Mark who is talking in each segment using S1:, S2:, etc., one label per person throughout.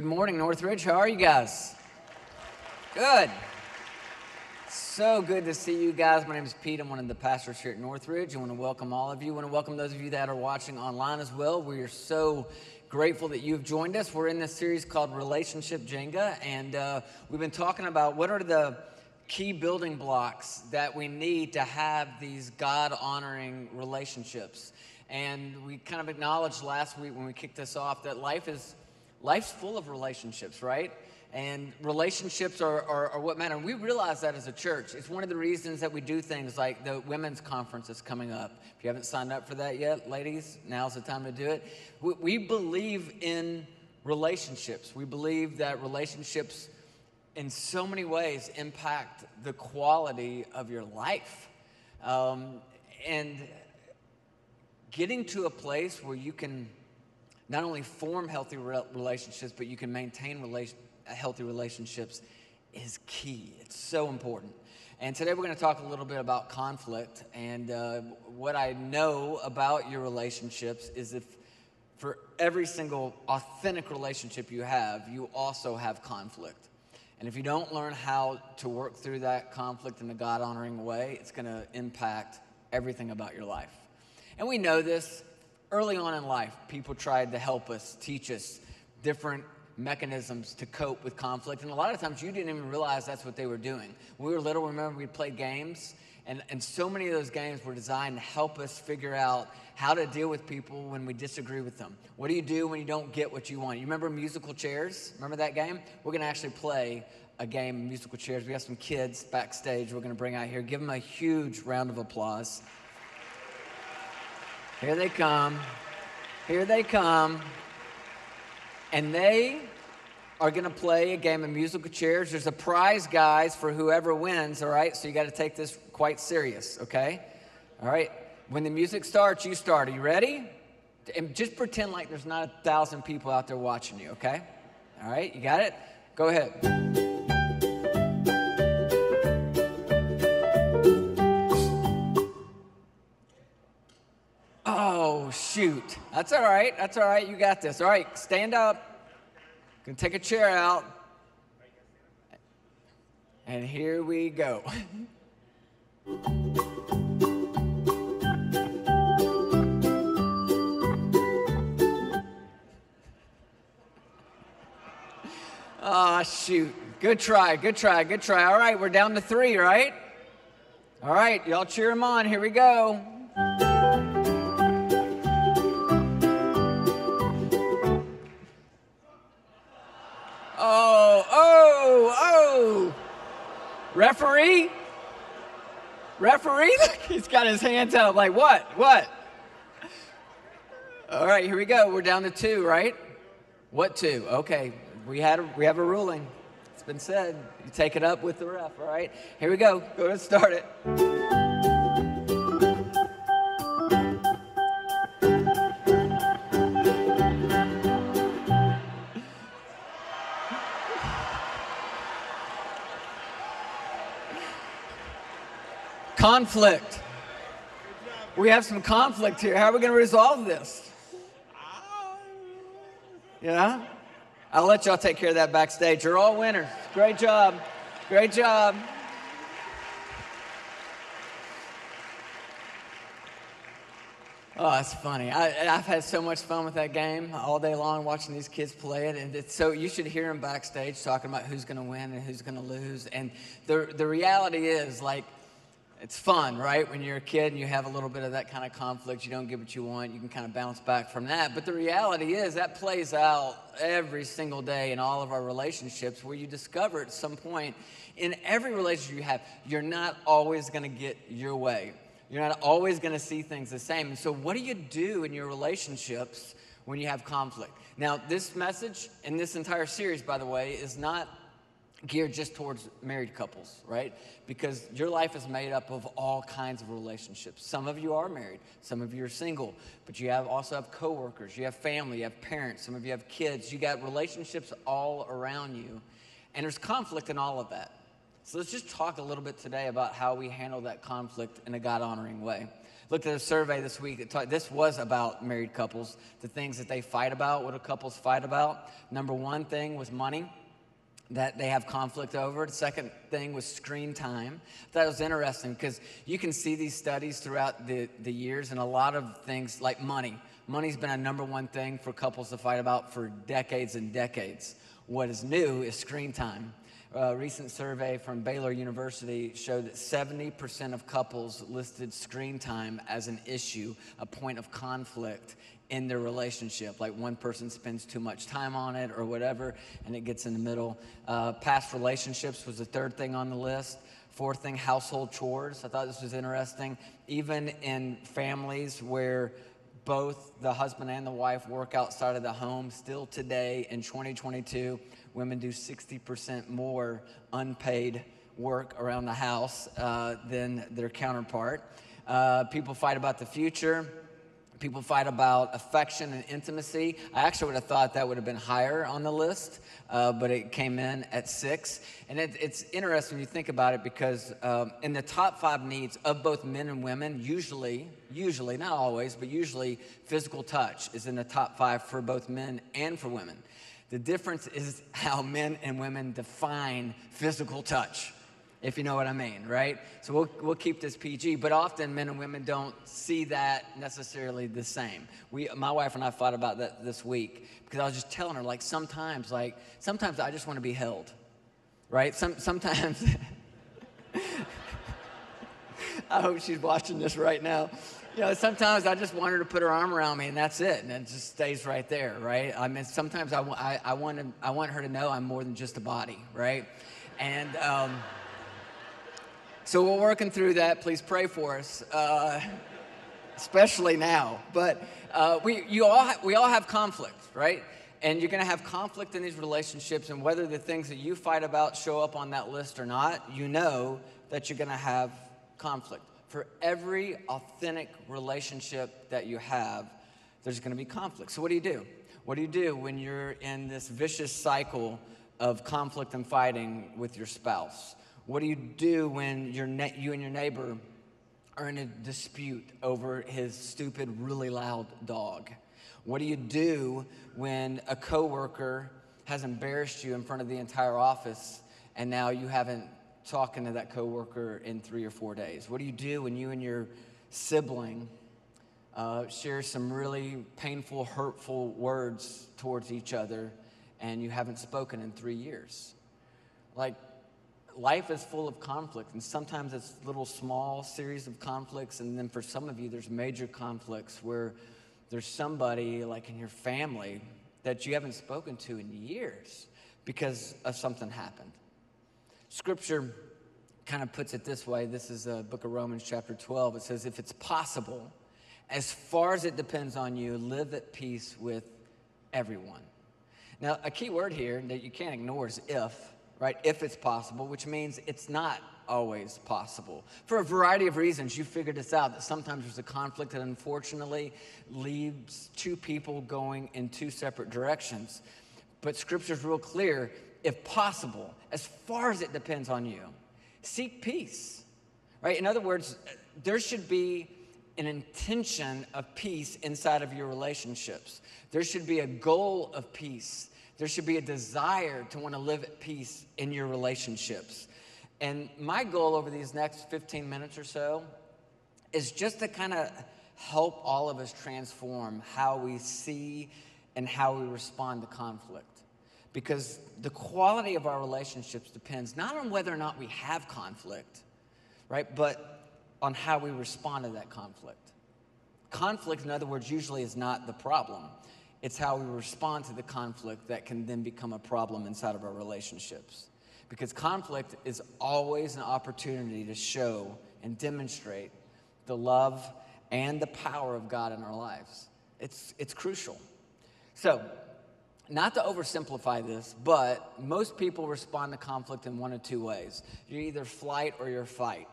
S1: Good morning, Northridge. How are you guys? Good. So good to see you guys. My name is Pete. I'm one of the pastors here at Northridge. I want to welcome all of you. I want to welcome those of you that are watching online as well. We are so grateful that you've joined us. We're in this series called Relationship Jenga, and uh, we've been talking about what are the key building blocks that we need to have these God honoring relationships. And we kind of acknowledged last week when we kicked this off that life is life's full of relationships, right? And relationships are, are, are, what matter. And we realize that as a church. It's one of the reasons that we do things like the women's conference is coming up. If you haven't signed up for that yet, ladies, now's the time to do it. We, we believe in relationships. We believe that relationships, in so many ways, impact the quality of your life. Um, and getting to a place where you can not only form healthy relationships, but you can maintain relation, healthy relationships is key. It's so important. And today we're going to talk a little bit about conflict. And uh, what I know about your relationships is if for every single authentic relationship you have, you also have conflict. And if you don't learn how to work through that conflict in a God honoring way, it's going to impact everything about your life. And we know this early on in life, people tried to help us, teach us different mechanisms to cope with conflict. And a lot of times you didn't even realize that's what they were doing. When we were little, remember we played games? And, and so many of those games were designed to help us figure out how to deal with people when we disagree with them. What do you do when you don't get what you want? You remember musical chairs? Remember that game? We're to actually play a game, of musical chairs. We have some kids backstage we're to bring out here. Give them a huge round of applause. Here they come. Here they come. And they are going to play a game of musical chairs. There's a prize, guys, for whoever wins, all right? So you got to take this quite serious, okay? All right? When the music starts, you start. Are you ready? And just pretend like there's not a thousand people out there watching you, okay? All right? You got it? Go ahead. That's all right. That's all right. You got this. All right, stand up. Gonna take a chair out. And here we go. Ah, oh, shoot. Good try, good try, good try. All right, we're down to three, right? All right, y'all cheer them on. Here we go. Referee? Referee? He's got his hands out like, what? What? All right, here we go. We're down to two, right? What two? Okay, we had a, we have a ruling. It's been said. You take it up with the ref. All right, here we go. Go ahead and start it. Conflict. We have some conflict here. How are we going to resolve this? Yeah? I'll let y'all take care of that backstage. You're all winners. Great job. Great job. Oh, that's funny. I, have had so much fun with that game all day long watching these kids play it. And it's so you should hear them backstage talking about who's going to win and who's going to lose. And the, the reality is, like, it's fun, right? When you're a kid and you have a little bit of that kind of conflict, you don't get what you want, you can kind of bounce back from that. But the reality is that plays out every single day in all of our relationships where you discover at some point in every relationship you have, you're not always going to get your way. You're not always going to see things the same. And so, what do you do in your relationships when you have conflict? Now, this message and this entire series, by the way, is not geared just towards married couples, right? Because your life is made up of all kinds of relationships. Some of you are married, some of you are single, but you have also have coworkers, you have family, you have parents, some of you have kids. You got relationships all around you. And there's conflict in all of that. So let's just talk a little bit today about how we handle that conflict in a God honoring way. Looked at a survey this week that this was about married couples, the things that they fight about, what do couples fight about? Number one thing was money that they have conflict over. The second thing was screen time. That was interesting because you can see these studies throughout the, the years, and a lot of things like money. Money's been a number one thing for couples to fight about for decades and decades. What is new is screen time. A recent survey from Baylor University showed that 70% of couples listed screen time as an issue, a point of conflict in their relationship. Like one person spends too much time on it or whatever, and it gets in the middle. Uh, past relationships was the third thing on the list. Fourth thing, household chores. I thought this was interesting. Even in families where both the husband and the wife work outside of the home, still today in 2022, women do 60% more unpaid work around the house uh, than their counterpart. Uh, people fight about the future. People fight about affection and intimacy. I actually would have thought that would have been higher on the list, uh, but it came in at six. And it, it's interesting when you think about it because um, in the top five needs of both men and women, usually, usually, not always, but usually, physical touch is in the top five for both men and for women. The difference is how men and women define physical touch if you know what I mean, right? So we'll, we'll keep this PG, but often men and women don't see that necessarily the same. We, my wife and I fought about that this week because I was just telling her, like, sometimes, like, sometimes I just want to be held, right? Some, sometimes, I hope she's watching this right now. You know, sometimes I just want her to put her arm around me and that's it, and it just stays right there, right? I mean, sometimes I, I, I, want, to, I want her to know I'm more than just a body, right? And, um, so we're working through that. Please pray for us, uh, especially now. But uh, we, you all we all have conflict, right? And you're going to have conflict in these relationships, and whether the things that you fight about show up on that list or not, you know that you're going to have conflict. For every authentic relationship that you have, there's going to be conflict. So, what do you do? What do you do when you're in this vicious cycle of conflict and fighting with your spouse? What do you do when your you and your neighbor are in a dispute over his stupid, really loud dog? What do you do when a coworker has embarrassed you in front of the entire office and now you haven't talking to that coworker in three or four days? What do you do when you and your sibling uh, share some really painful, hurtful words towards each other and you haven't spoken in three years? Like, life is full of conflict, and sometimes it's little small series of conflicts, and then for some of you, there's major conflicts where there's somebody like in your family that you haven't spoken to in years because of something happened. Scripture kind of puts it this way this is the book of Romans, chapter 12. It says, If it's possible, as far as it depends on you, live at peace with everyone. Now, a key word here that you can't ignore is if right? If it's possible, which means it's not always possible. For a variety of reasons, you figured this out that sometimes there's a conflict that unfortunately leaves two people going in two separate directions. But scripture's real clear if possible, as far as it depends on you, seek peace, right? In other words, there should be an intention of peace inside of your relationships. There should be a goal of peace there should be a desire to want to live at peace in your relationships. And my goal over these next 15 minutes or so is just to kind of help all of us transform how we see and how we respond to conflict. Because the quality of our relationships depends not on whether or not we have conflict, right, but on how we respond to that conflict. Conflict, in other words, usually is not the problem. It's how we respond to the conflict that can then become a problem inside of our relationships. Because conflict is always an opportunity to show and demonstrate the love and the power of God in our lives. It's, it's crucial. So, not to oversimplify this, but most people respond to conflict in one of two ways. You're either flight or you're fight,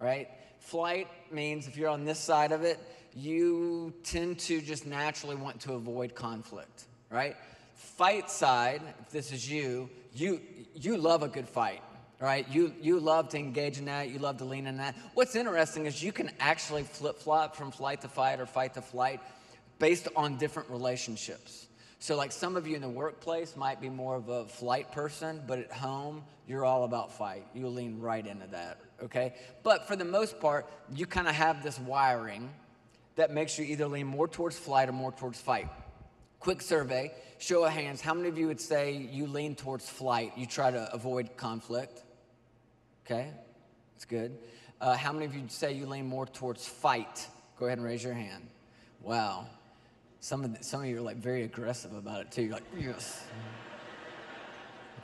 S1: right? Flight means if you're on this side of it, you tend to just naturally want to avoid conflict, right? Fight side, if this is you, you you love a good fight. right? You, you love to engage in that, you love to lean in that. What's interesting is you can actually flip flop from flight to fight or fight to flight based on different relationships. So, like some of you in the workplace might be more of a flight person, but at home, you're all about fight. You lean right into that, okay? But for the most part, you kind of have this wiring that makes you either lean more towards flight or more towards fight. Quick survey, show of hands, how many of you would say you lean towards flight? You try to avoid conflict? Okay, that's good. Uh, how many of you say you lean more towards fight? Go ahead and raise your hand. Wow. Some of, the, some of you are like very aggressive about it too. You're like, yes.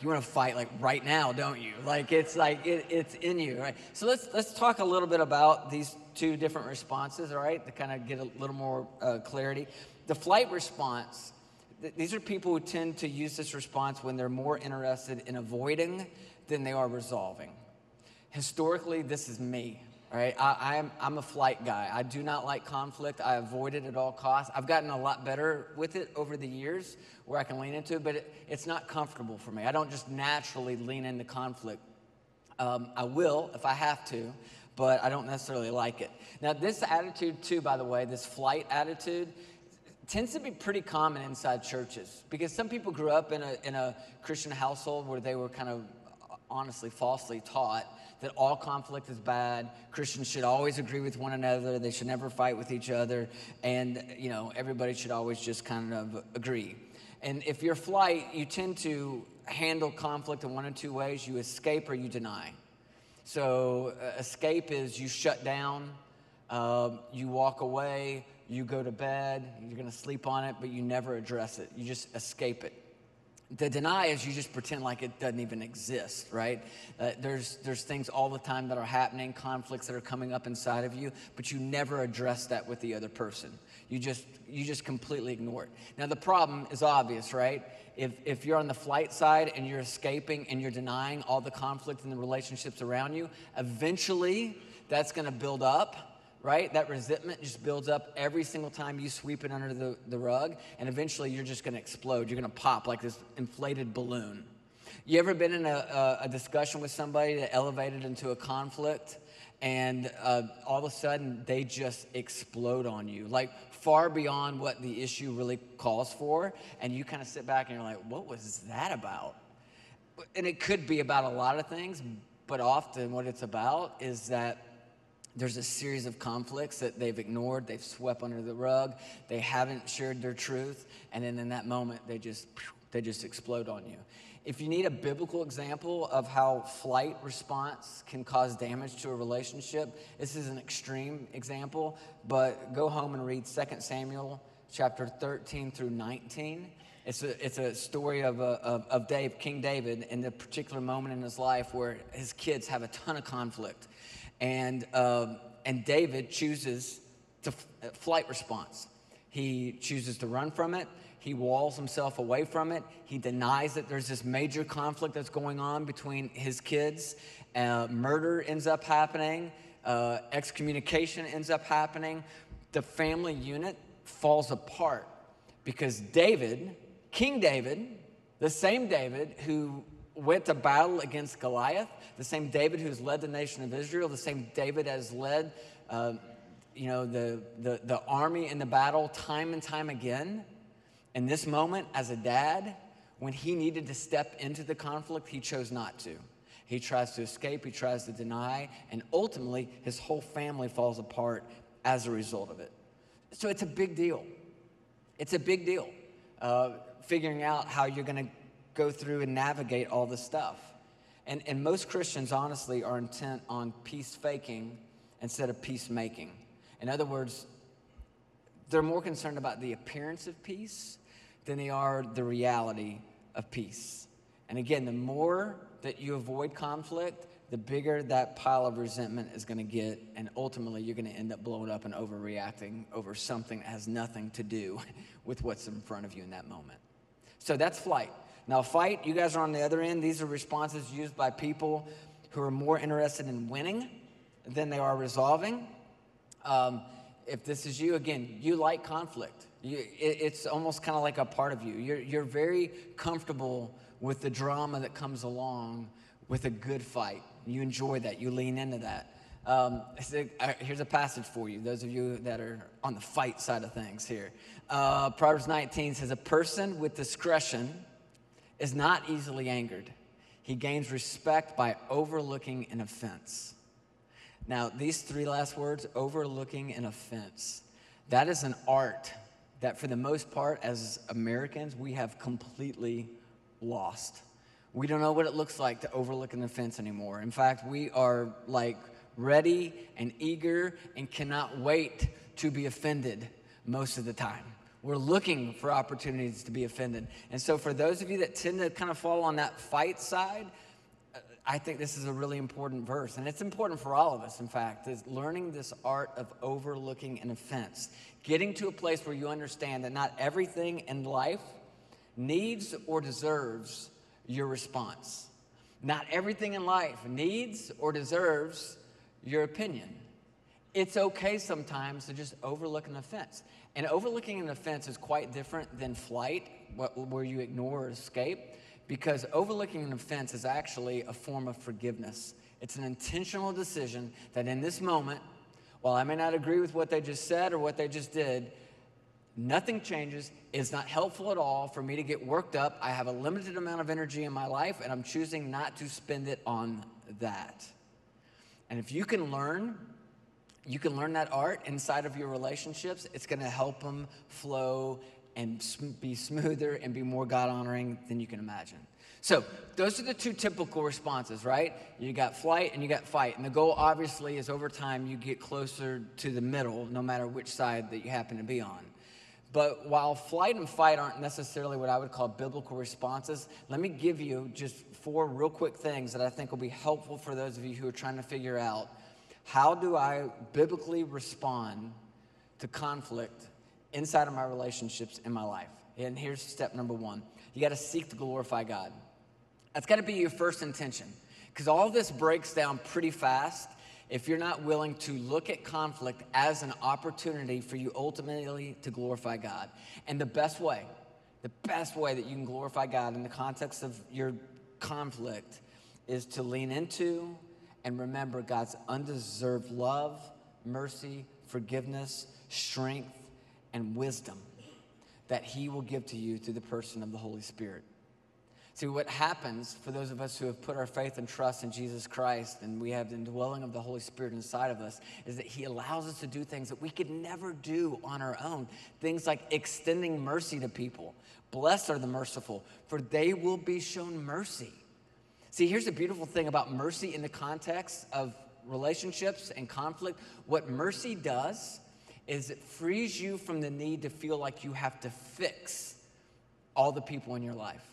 S1: You want to fight like right now, don't you? Like it's like it, it's in you, right? So let's let's talk a little bit about these two different responses, all right, to kind of get a little more uh, clarity. The flight response. Th- these are people who tend to use this response when they're more interested in avoiding than they are resolving. Historically, this is me. All right, I, am I'm, I'm a flight guy. I do not like conflict. I avoid it at all costs. I've gotten a lot better with it over the years where I can lean into it, but it, it's not comfortable for me. I don't just naturally lean into conflict. Um, I will if I have to, but I don't necessarily like it. Now, this attitude, too, by the way, this flight attitude, tends to be pretty common inside churches because some people grew up in a, in a Christian household where they were kind of honestly falsely taught that all conflict is bad. Christians should always agree with one another. They should never fight with each other. And, you know, everybody should always just kind of agree. And if you're flight, you tend to handle conflict in one of two ways you escape or you deny. So, uh, escape is you shut down, uh, you walk away, you go to bed, you're going to sleep on it, but you never address it. You just escape it the deny is you just pretend like it doesn't even exist right? Uh, there's there's things all the time that are happening conflicts that are coming up inside of you but you never address that with the other person. You just you just completely ignore it. Now the problem is obvious right? If if you're on the flight side and you're escaping and you're denying all the conflict and the relationships around you eventually that's going to build up right? That resentment just builds up every single time you sweep it under the, the rug, and eventually you're just gonna explode. You're gonna pop like this inflated balloon. You ever been in a, a, a discussion with somebody that elevated into a conflict, and uh, all of a sudden they just explode on you, like far beyond what the issue really calls for, and you kind of sit back and you're like, what was that about? And it could be about a lot of things, but often what it's about is that there's a series of conflicts that they've ignored, they've swept under the rug, they haven't shared their truth, and then in that moment they just they just explode on you. If you need a biblical example of how flight response can cause damage to a relationship, this is an extreme example, but go home and read 2 Samuel chapter 13 through 19. It's a, it's a story of, a, of, of Dave, King David, in the particular moment in his life where his kids have a ton of conflict. And, uh, and David chooses to uh, flight response. He chooses to run from it. He walls himself away from it. He denies that there's this major conflict that's going on between his kids. Uh, murder ends up happening. Uh, excommunication ends up happening. The family unit falls apart because David, King David, the same David who went to battle against Goliath, the same David who's led the nation of Israel, the same David has led, uh, you know, the, the, the army in the battle time and time again. In this moment, as a dad, when he needed to step into the conflict, he chose not to. He tries to escape, he tries to deny, and ultimately his whole family falls apart as a result of it. So it's a big deal. It's a big deal uh, figuring out how you're going to go through and navigate all this stuff. And, and most Christians, honestly, are intent on peace faking instead of peacemaking. In other words, they're more concerned about the appearance of peace than they are the reality of peace. And again, the more that you avoid conflict, the bigger that pile of resentment is going to get, and ultimately you're going to end up blowing up and overreacting over something that has nothing to do with what's in front of you in that moment. So that's flight. Now, fight, you guys are on the other end. These are responses used by people who are more interested in winning than they are resolving. Um, if this is you, again, you like conflict. You, it, it's almost kind of like a part of you. You're, you're very comfortable with the drama that comes along with a good fight. You enjoy that, you lean into that. Um, uh, here's a passage for you, those of you that are on the fight side of things here. Uh, Proverbs 19 says, A person with discretion is not easily angered. He gains respect by overlooking an offense. Now, these three last words, overlooking an offense, that is an art that, for the most part, as Americans, we have completely lost. We don't know what it looks like to overlook an offense anymore. In fact, we are like ready and eager and cannot wait to be offended most of the time. We're looking for opportunities to be offended. And so, for those of you that tend to kind of fall on that fight side, uh, I think this is a really important verse. And it's important for all of us, in fact, is learning this art of overlooking an offense. Getting to a place where you understand that not everything in life needs or deserves your response. Not everything in life needs or deserves your opinion. It's okay sometimes to just overlook an offense. And overlooking an offense is quite different than flight, where you ignore or escape, because overlooking an offense is actually a form of forgiveness. It's an intentional decision that in this moment, while I may not agree with what they just said or what they just did, nothing changes. It's not helpful at all for me to get worked up. I have a limited amount of energy in my life, and I'm choosing not to spend it on that. And if you can learn, you can learn that art inside of your relationships, it's going to help them flow and be smoother and be more God honoring than you can imagine. So, those are the two typical responses, right? You got flight and you got fight. And the goal, obviously, is over time you get closer to the middle, no matter which side that you happen to be on. But while flight and fight aren't necessarily what I would call biblical responses, let me give you just four real quick things that I think will be helpful for those of you who are trying to figure out how do I biblically respond to conflict inside of my relationships in my life. And here's step number one you got to seek to glorify God. That's got to be your first intention because all this breaks down pretty fast if you're not willing to look at conflict as an opportunity for you ultimately to glorify God. And the best way, the best way that you can glorify God in the context of your conflict is to lean into and remember God's undeserved love, mercy, forgiveness, strength, and wisdom that He will give to you through the person of the Holy Spirit. See, what happens for those of us who have put our faith and trust in Jesus Christ and we have the indwelling of the Holy Spirit inside of us is that He allows us to do things that we could never do on our own. Things like extending mercy to people. Blessed are the merciful, for they will be shown mercy. See, here's the beautiful thing about mercy in the context of relationships and conflict. What mercy does is it frees you from the need to feel like you have to fix all the people in your life.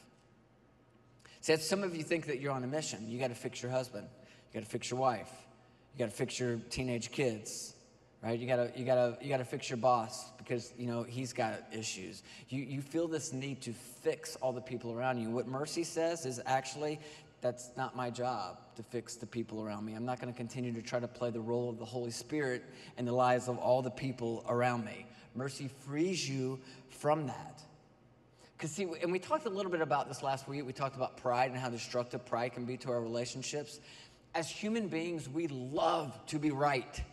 S1: See, some of you think that you're on a mission. You got to fix your husband. You got to fix your wife. You got to fix your teenage kids, right? You got to you got to you got to fix your boss because you know he's got issues. You you feel this need to fix all the people around you. What mercy says is actually that's not my job to fix the people around me. I'm not going to continue to try to play the role of the Holy Spirit in the lives of all the people around me. Mercy frees you from that. Because, see, and we talked a little bit about this last week. We talked about pride and how destructive pride can be to our relationships. As human beings, we love to be right.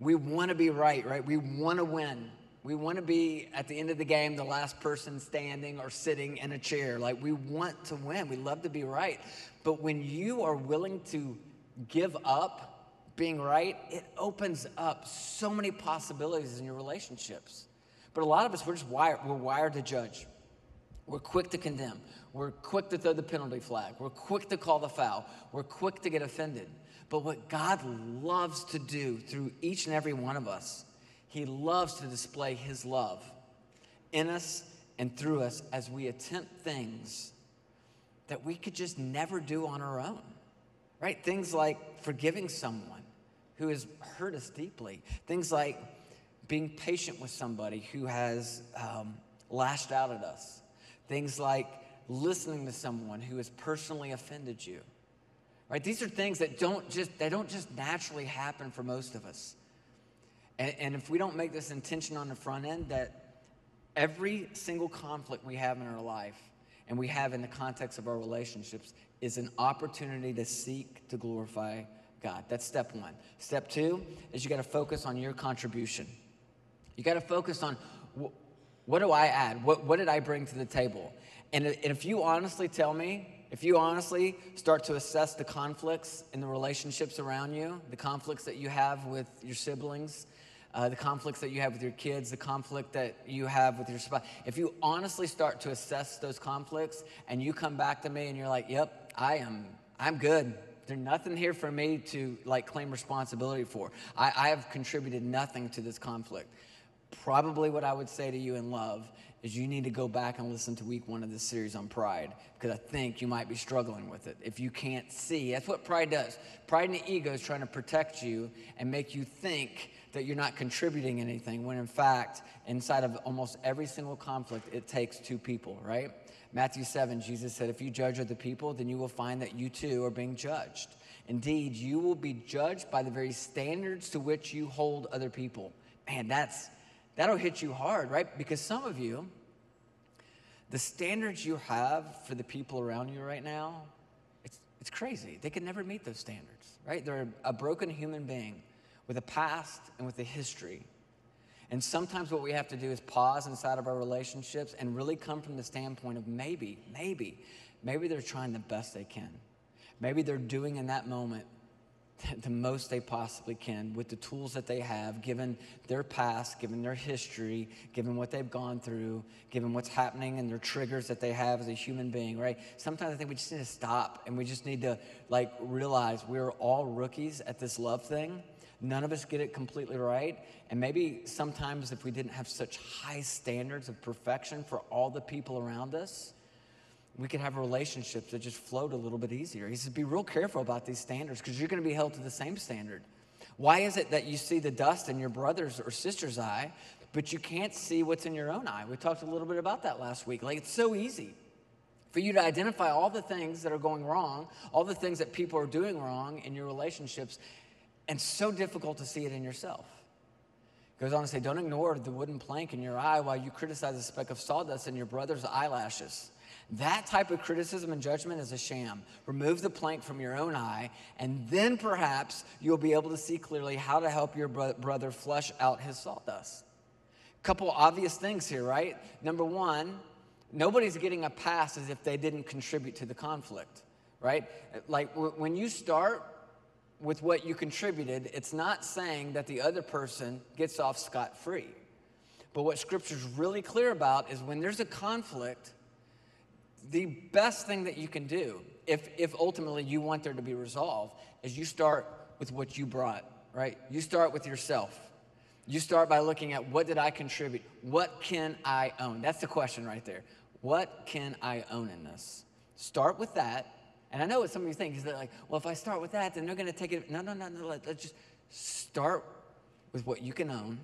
S1: We want to be right, right? We want to win. We want to be at the end of the game the last person standing or sitting in a chair. Like we want to win. We love to be right. But when you are willing to give up being right, it opens up so many possibilities in your relationships. But a lot of us, we're just wired, we're wired to judge. We're quick to condemn. We're quick to throw the penalty flag. We're quick to call the foul. We're quick to get offended. But what God loves to do through each and every one of us, He loves to display His love in us and through us as we attempt things that we could just never do on our own. Right? Things like forgiving someone who has hurt us deeply. Things like being patient with somebody who has um, lashed out at us Things like listening to someone who has personally offended you. Right? These are things that don't just they don't just naturally happen for most of us. And, and if we don't make this intention on the front end that every single conflict we have in our life and we have in the context of our relationships is an opportunity to seek to glorify God. That's step one. Step two is you got to focus on your contribution. You got to focus on what do I add? What, what did I bring to the table? And, and if you honestly tell me, if you honestly start to assess the conflicts in the relationships around you, the conflicts that you have with your siblings, uh, the conflicts that you have with your kids, the conflict that you have with your spouse, if you honestly start to assess those conflicts and you come back to me and you're like, yep, I am, I'm good. There's nothing here for me to like claim responsibility for. I, I have contributed nothing to this conflict. Probably what I would say to you in love is you need to go back and listen to week one of this series on pride because I think you might be struggling with it. If you can't see, that's what pride does. Pride and the ego is trying to protect you and make you think that you're not contributing anything when in fact, inside of almost every single conflict, it takes two people, right? Matthew 7, Jesus said, If you judge other people, then you will find that you too are being judged. Indeed, you will be judged by the very standards to which you hold other people. Man, that's that'll hit you hard, right? Because some of you, the standards you have for the people around you right now, it's, it's crazy. They can never meet those standards, right? They're a broken human being with a past and with a history. And sometimes what we have to do is pause inside of our relationships and really come from the standpoint of maybe, maybe, maybe they're trying the best they can. Maybe they're doing in that moment the most they possibly can with the tools that they have, given their past, given their history, given what they've gone through, given what's happening and their triggers that they have as a human being, right? Sometimes I think we just need to stop and we just need to like realize we're all rookies at this love thing None of us get it completely right. And maybe sometimes if we didn't have such high standards of perfection for all the people around us, we could have relationships that just flowed a little bit easier. He says, be real careful about these standards because you're going to be held to the same standard. Why is it that you see the dust in your brother's or sister's eye, but you can't see what's in your own eye? We talked a little bit about that last week. Like, it's so easy for you to identify all the things that are going wrong, all the things that people are doing wrong in your relationships, and so difficult to see it in yourself. Goes on to say, don't ignore the wooden plank in your eye while you criticize a speck of sawdust in your brother's eyelashes. That type of criticism and judgment is a sham. Remove the plank from your own eye, and then perhaps you'll be able to see clearly how to help your bro- brother flush out his sawdust. Couple obvious things here, right? Number one, nobody's getting a pass as if they didn't contribute to the conflict, right? Like when you start with what you contributed, it's not saying that the other person gets off scot free. But what scripture's really clear about is when there's a conflict, the best thing that you can do, if, if ultimately you want there to be resolved, is you start with what you brought, right? You start with yourself. You start by looking at what did I contribute? What can I own? That's the question right there. What can I own in this? Start with that and I know what some of you think is that like, well, if I start with that, then they're going to take it. No, no, no, no. Let, let's just start with what you can own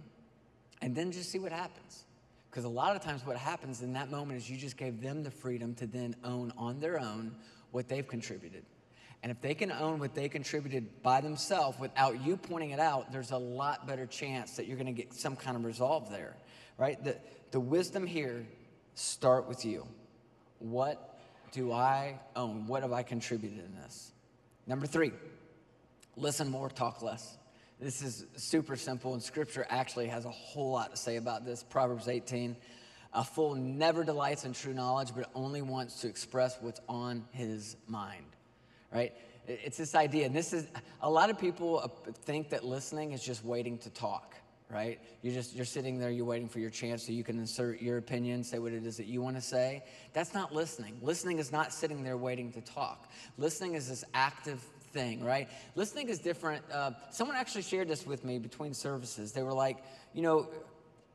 S1: and then just see what happens. Because a lot of times what happens in that moment is you just gave them the freedom to then own on their own what they've contributed. And if they can own what they contributed by themselves without you pointing it out, there's a lot better chance that you're going to get some kind of resolve there, right? The, the wisdom here, start with you. What do I own? What have I contributed in this? Number three, listen more, talk less. This is super simple, and scripture actually has a whole lot to say about this. Proverbs 18 A fool never delights in true knowledge, but only wants to express what's on his mind, right? It's this idea, and this is a lot of people uh, think that listening is just waiting to talk right? You're just you're sitting there, you're waiting for your chance so you can insert your opinion, say what it is that you want to say. That's not listening. Listening is not sitting there waiting to talk. Listening is this active thing, right? Listening is different. Uh, someone actually shared this with me between services. They were like, you know,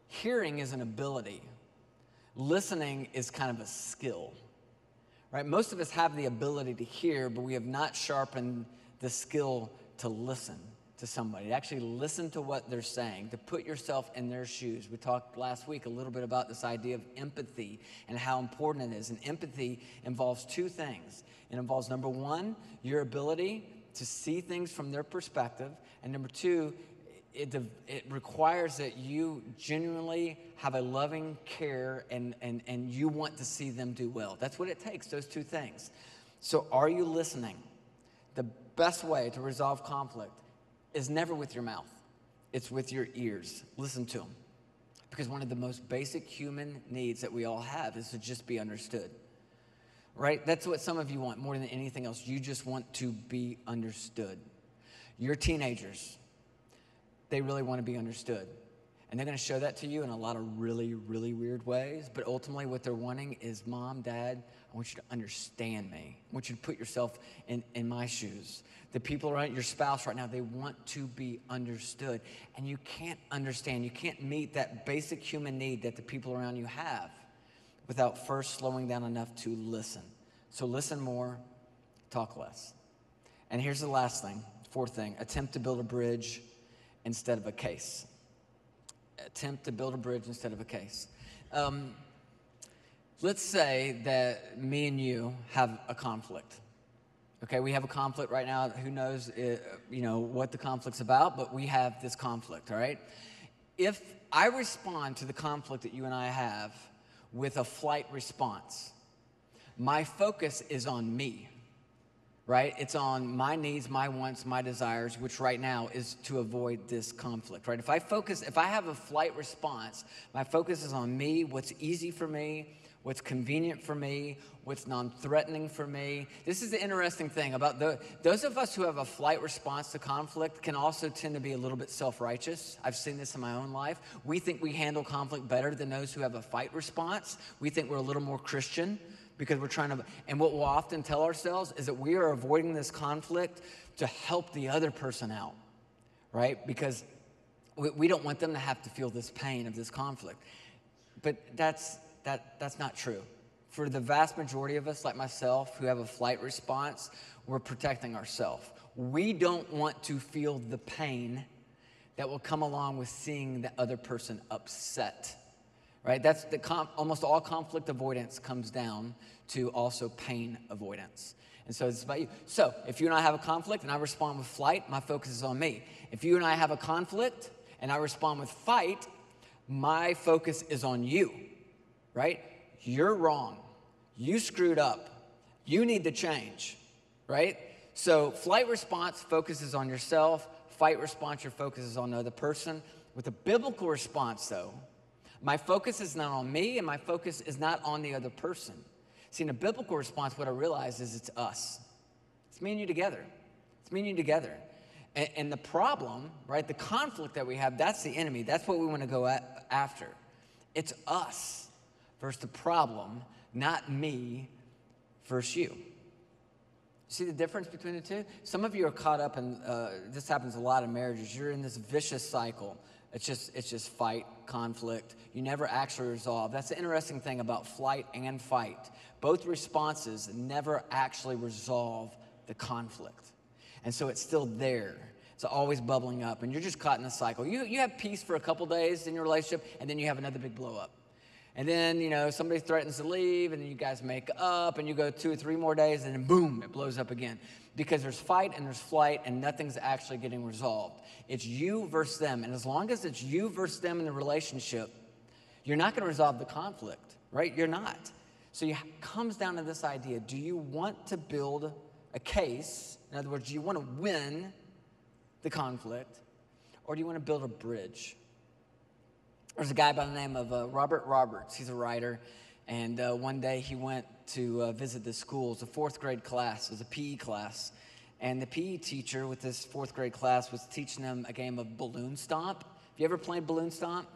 S1: hearing is an ability. Listening is kind of a skill. Right? Most of us have the ability to hear, but we have not sharpened the skill to listen to somebody, to actually listen to what they're saying, to put yourself in their shoes. We talked last week a little bit about this idea of empathy and how important it is. And empathy involves two things it involves, number one, your ability to see things from their perspective, and number two, it, it requires that you genuinely have a loving care and, and, and you want to see them do well. That's what it takes, those two things. So, are you listening? The best way to resolve conflict is never with your mouth, it's with your ears. Listen to them. Because one of the most basic human needs that we all have is to just be understood. Right? That's what some of you want more than anything else. You just want to be understood. Your teenagers, they really want to be understood. And they're going to show that to you in a lot of really, really weird ways. But ultimately, what they're wanting is mom, dad, I want you to understand me. I want you to put yourself in, in my shoes. The people around your spouse right now, they want to be understood. And you can't understand, you can't meet that basic human need that the people around you have without first slowing down enough to listen. So listen more, talk less. And here's the last thing, fourth thing attempt to build a bridge instead of a case. Attempt to build a bridge instead of a case. Um, let's say that me and you have a conflict. Okay, we have a conflict right now. Who knows, it, uh, you know, what the conflict's about? But we have this conflict. All right. If I respond to the conflict that you and I have with a flight response, my focus is on me right? It's on my needs, my wants, my desires, which right now is to avoid this conflict, right? If I focus, if I have a flight response, my focus is on me, what's easy for me, what's convenient for me, what's non threatening for me. This is the interesting thing about the, those of us who have a flight response to conflict can also tend to be a little bit self righteous. I've seen this in my own life. We think we handle conflict better than those who have a fight response. We think we're a little more Christian because we're trying to, and what we'll often tell ourselves is that we are avoiding this conflict to help the other person out, right? Because we, we don't want them to have to feel this pain of this conflict. But that's, that, that's not true. For the vast majority of us, like myself, who have a flight response, we're protecting ourselves. We don't want to feel the pain that will come along with seeing the other person upset right? That's the almost all conflict avoidance comes down to also pain avoidance. And so it's about you. So if you and I have a conflict and I respond with flight, my focus is on me. If you and I have a conflict and I respond with fight, my focus is on you, right? You're wrong. You screwed up. You need to change, right? So flight response focuses on yourself. Fight response, your focus is on the other person. With a biblical response, though, my focus is not on me and my focus is not on the other person. See, in a biblical response, what I realize is it's us. It's me and you together. It's me and you together. And, and the problem, right, the conflict that we have, that's the enemy. That's what we want to go at, after. It's us versus the problem, not me versus you. See the difference between the two? Some of you are caught up in, uh, this happens a lot in marriages. You're in this vicious cycle it's just, it's just fight, conflict. You never actually resolve. That's the interesting thing about flight and fight. Both responses never actually resolve the conflict. And so it's still there. It's always bubbling up, and you're just caught in a cycle. You, you have peace for a couple days in your relationship, and then you have another big blow up. And then, you know, somebody threatens to leave, and then you guys make up, and you go two or three more days, and then boom, it blows up again. Because there's fight and there's flight, and nothing's actually getting resolved. It's you versus them. And as long as it's you versus them in the relationship, you're not going to resolve the conflict, right? You're not. So it comes down to this idea do you want to build a case? In other words, do you want to win the conflict, or do you want to build a bridge? There's a guy by the name of uh, Robert Roberts. He's a writer. And uh, one day he went to uh, visit the school. It's a fourth grade class, it was a PE class. And the PE teacher with this fourth grade class was teaching them a game of balloon stomp. Have you ever played balloon stomp?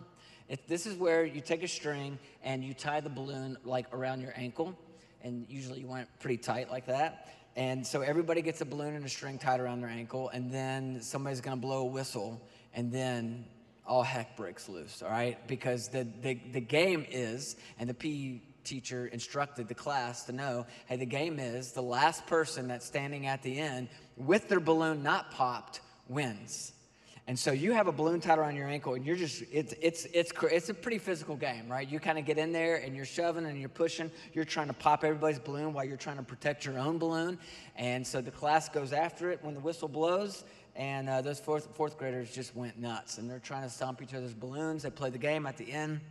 S1: This is where you take a string and you tie the balloon like around your ankle. And usually you want it pretty tight like that. And so everybody gets a balloon and a string tied around their ankle. And then somebody's going to blow a whistle. And then all heck breaks loose, all right? Because the, the, the game is, and the PE teacher instructed the class to know hey, the game is the last person that's standing at the end with their balloon not popped wins. And so you have a balloon tied around your ankle, and you're just, it's, it's, it's, it's a pretty physical game, right? You kind of get in there and you're shoving and you're pushing. You're trying to pop everybody's balloon while you're trying to protect your own balloon. And so the class goes after it when the whistle blows, and uh, those fourth, fourth graders just went nuts. And they're trying to stomp each other's balloons. They play the game at the end.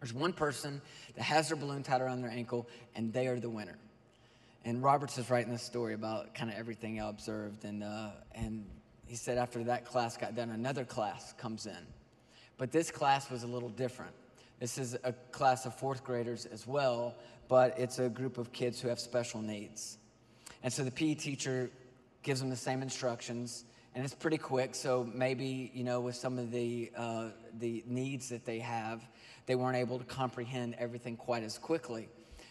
S1: There's one person that has their balloon tied around their ankle, and they are the winner. And Roberts is writing this story about kind of everything I observed. And, uh, and he said after that class got done, another class comes in. But this class was a little different. This is a class of fourth graders as well, but it's a group of kids who have special needs. And so the PE teacher gives them the same instructions, and it's pretty quick. So maybe, you know, with some of the, uh, the needs that they have, they weren't able to comprehend everything quite as quickly.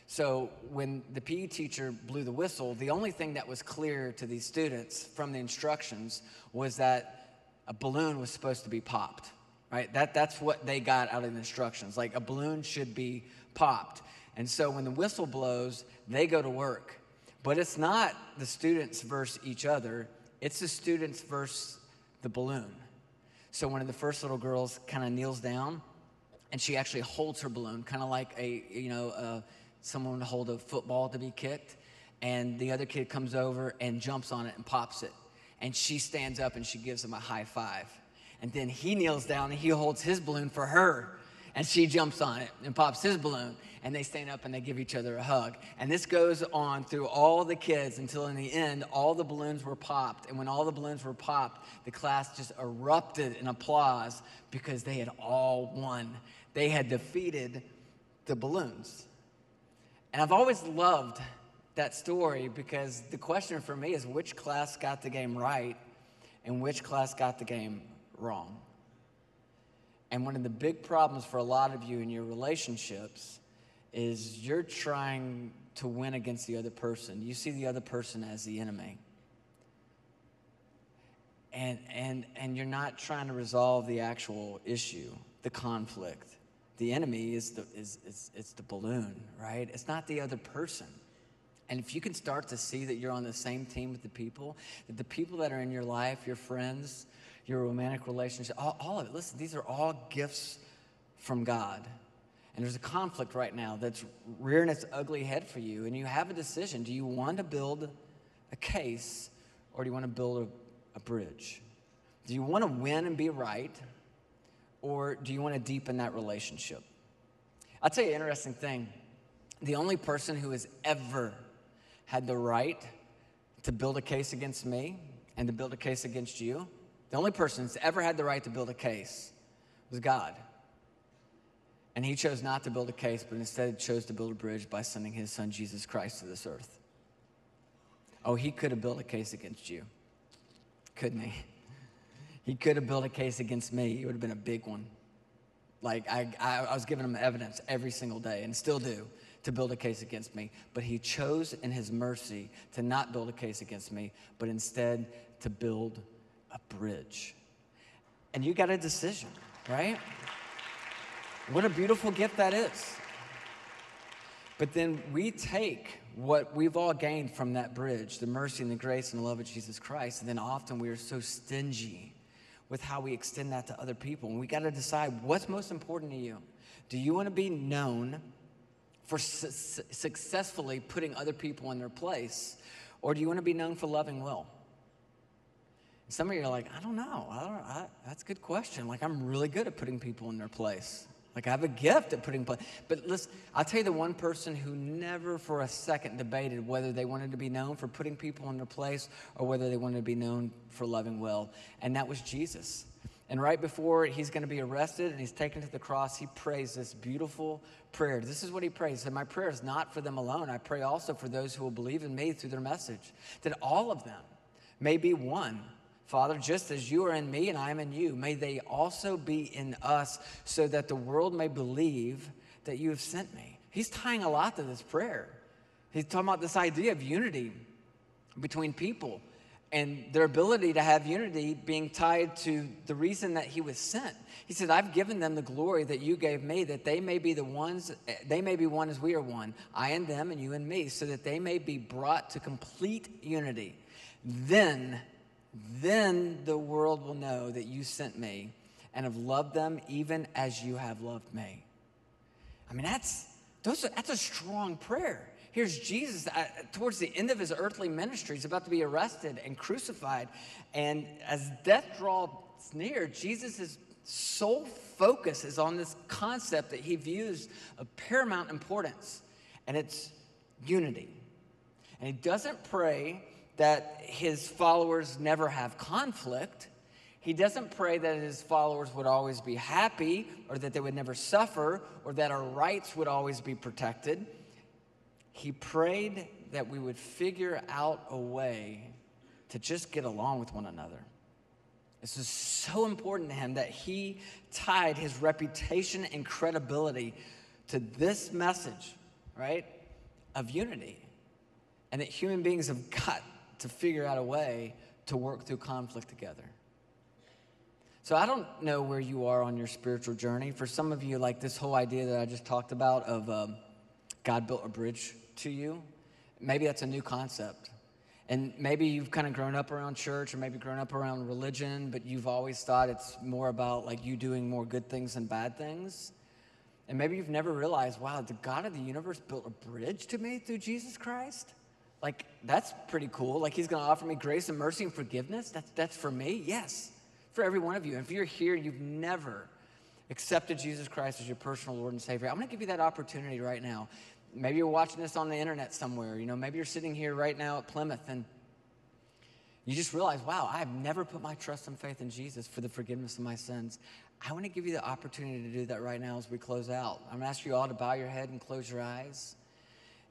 S1: So when the PE teacher blew the whistle, the only thing that was clear to these students from the instructions was that a balloon was supposed to be popped right? That, that's what they got out of the instructions. Like a balloon should be popped. And so when the whistle blows, they go to work. But it's not the students versus each other, it's the students versus the balloon. So one of the first little girls kind of kneels down and she actually holds her balloon, kind of like a, you know, uh, someone to hold a football to be kicked. And the other kid comes over and jumps on it and pops it. And she stands up and she gives him a high five. And then he kneels down and he holds his balloon for her. And she jumps on it and pops his balloon. And they stand up and they give each other a hug. And this goes on through all the kids until in the end, all the balloons were popped. And when all the balloons were popped, the class just erupted in applause because they had all won. They had defeated the balloons. And I've always loved that story because the question for me is which class got the game right and which class got the game wrong. And one of the big problems for a lot of you in your relationships is you're trying to win against the other person. You see the other person as the enemy. And, and, and you're not trying to resolve the actual issue, the conflict. The enemy is the, is, is, it's the balloon, right? It's not the other person. And if you can start to see that you're on the same team with the people, that the people that are in your life, your friends, your romantic relationship, all, all of it. Listen, these are all gifts from God. And there's a conflict right now that's rearing its ugly head for you. And you have a decision. Do you want to build a case or do you want to build a, a bridge? Do you want to win and be right or do you want to deepen that relationship? I'll tell you an interesting thing. The only person who has ever had the right to build a case against me and to build a case against you the only person that's ever had the right to build a case was God. And he chose not to build a case, but instead chose to build a bridge by sending his son Jesus Christ to this earth. Oh, he could have built a case against you, couldn't he? He could have built a case against me. It would have been a big one. Like, I, I, I was giving him evidence every single day and still do to build a case against me. But he chose in his mercy to not build a case against me, but instead to build a bridge. And you got a decision, right? What a beautiful gift that is. But then we take what we've all gained from that bridge, the mercy and the grace and the love of Jesus Christ, and then often we are so stingy with how we extend that to other people. And we got to decide what's most important to you. Do you want to be known for su- successfully putting other people in their place, or do you want to be known for loving well? Some of you are like, I don't know. I don't, I, that's a good question. Like, I'm really good at putting people in their place. Like, I have a gift at putting place. But listen, I'll tell you the one person who never for a second debated whether they wanted to be known for putting people in their place or whether they wanted to be known for loving well, and that was Jesus. And right before he's going to be arrested and he's taken to the cross, he prays this beautiful prayer. This is what he prays. Said, My prayer is not for them alone. I pray also for those who will believe in me through their message, that all of them may be one Father, just as you are in me and I am in you, may they also be in us so that the world may believe that you have sent me. He's tying a lot to this prayer. He's talking about this idea of unity between people and their ability to have unity being tied to the reason that he was sent. He said, I've given them the glory that you gave me, that they may be the ones, they may be one as we are one, I and them and you and me, so that they may be brought to complete unity. Then then the world will know that you sent me and have loved them even as you have loved me. I mean, that's, those that's a strong prayer. here's Jesus uh, towards the end of his earthly ministry. He's about to be arrested and crucified. And as death draws near, Jesus' sole focus is on this concept that he views of paramount importance, and it's unity. And he doesn't pray that his followers never have conflict. He doesn't pray that his followers would always be happy or that they would never suffer or that our rights would always be protected. He prayed that we would figure out a way to just get along with one another. This is so important to him that he tied his reputation and credibility to this message, right, of unity. And that human beings have got to figure out a way to work through conflict together. So I don't know where you are on your spiritual journey. For some of you, like this whole idea that I just talked about of um, God built a bridge to you, maybe that's a new concept. And maybe you've kind of grown up around church or maybe grown up around religion, but you've always thought it's more about like you doing more good things than bad things. And maybe you've never realized, wow, the God of the universe built a bridge to me through Jesus Christ. Like, that's pretty cool. Like, he's to offer me grace and mercy and forgiveness. That's, that's for me? Yes, for every one of you. And if you're here, you've never accepted Jesus Christ as your personal Lord and Savior, I'm to give you that opportunity right now. Maybe you're watching this on the internet somewhere. You know, maybe you're sitting here right now at Plymouth and you just realize, wow, I've never put my trust and faith in Jesus for the forgiveness of my sins. I want to give you the opportunity to do that right now as we close out. I'm going to ask you all to bow your head and close your eyes.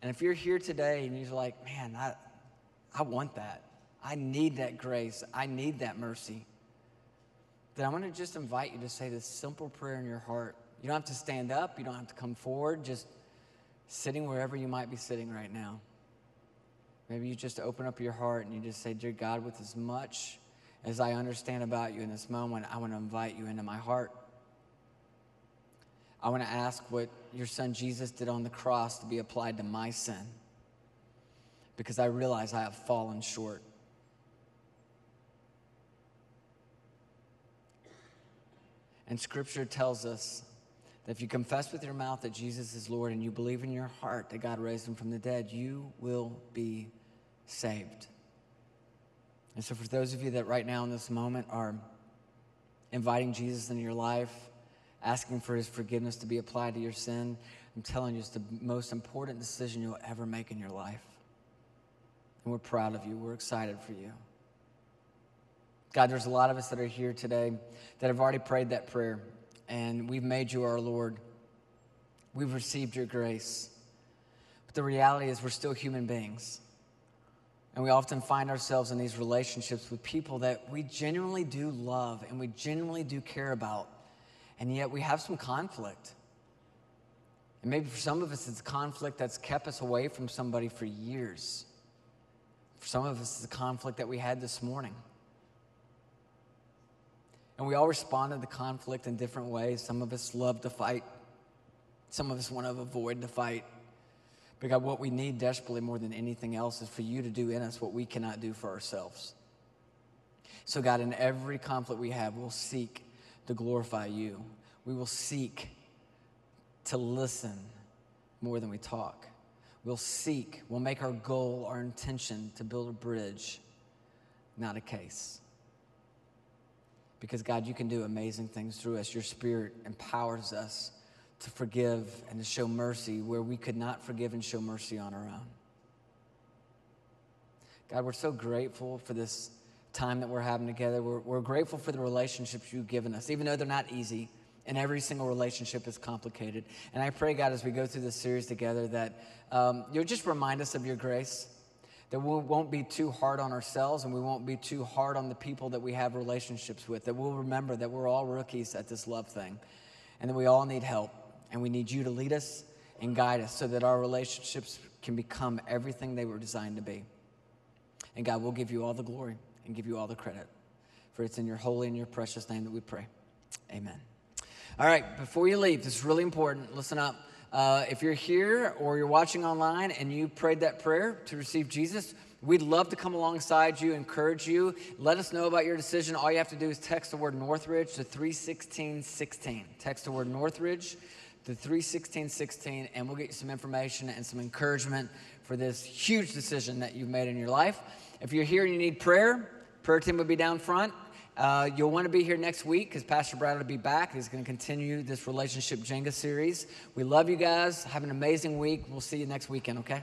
S1: And if you're here today and you're like, man, I, I want that, I need that grace, I need that mercy, then I'm going to just invite you to say this simple prayer in your heart. You don't have to stand up, you don't have to come forward, just sitting wherever you might be sitting right now. Maybe you just open up your heart and you just say, Dear God, with as much as I understand about you in this moment, I want to invite you into my heart. I want to ask what your son Jesus did on the cross to be applied to my sin because I realize I have fallen short. And scripture tells us that if you confess with your mouth that Jesus is Lord and you believe in your heart that God raised him from the dead, you will be saved. And so, for those of you that right now in this moment are inviting Jesus into your life, asking for his forgiveness to be applied to your sin, I'm telling you, it's the most important decision you'll ever make in your life. And we're proud of you. We're excited for you. God, there's a lot of us that are here today that have already prayed that prayer, and we've made you our Lord. We've received your grace. But the reality is, we're still human beings. And we often find ourselves in these relationships with people that we genuinely do love and we genuinely do care about and yet we have some conflict. And maybe for some of us, it's conflict that's kept us away from somebody for years. For some of us, it's a conflict that we had this morning. And we all respond to the conflict in different ways. Some of us love to fight, some of us want to avoid the fight. But God, what we need desperately more than anything else is for you to do in us what we cannot do for ourselves. So, God, in every conflict we have, we'll seek to glorify you. We will seek to listen more than we talk. We'll seek, we'll make our goal, our intention to build a bridge, not a case. Because, God, you can do amazing things through us. Your Spirit empowers us to forgive and to show mercy where we could not forgive and show mercy on our own. God, we're so grateful for this time that we're having together. We're, we're grateful for the relationships you've given us, even though they're not easy. And every single relationship is complicated. And I pray, God, as we go through this series together, that um, you'll just remind us of your grace, that we won't be too hard on ourselves and we won't be too hard on the people that we have relationships with, that we'll remember that we're all rookies at this love thing and that we all need help. And we need you to lead us and guide us so that our relationships can become everything they were designed to be. And God, we'll give you all the glory and give you all the credit. For it's in your holy and your precious name that we pray. Amen. All right, before you leave, this is really important. Listen up. Uh, if you're here or you're watching online and you prayed that prayer to receive Jesus, we'd love to come alongside you, encourage you. Let us know about your decision. All you have to do is text the word Northridge to 31616. Text the word Northridge to 31616 and we'll get you some information and some encouragement for this huge decision that you've made in your life. If you're here and you need prayer, prayer team will be down front. Uh, you'll want to be here next week because Pastor Brad will be back. He's going to continue this relationship Jenga series. We love you guys. Have an amazing week. We'll see you next weekend, okay?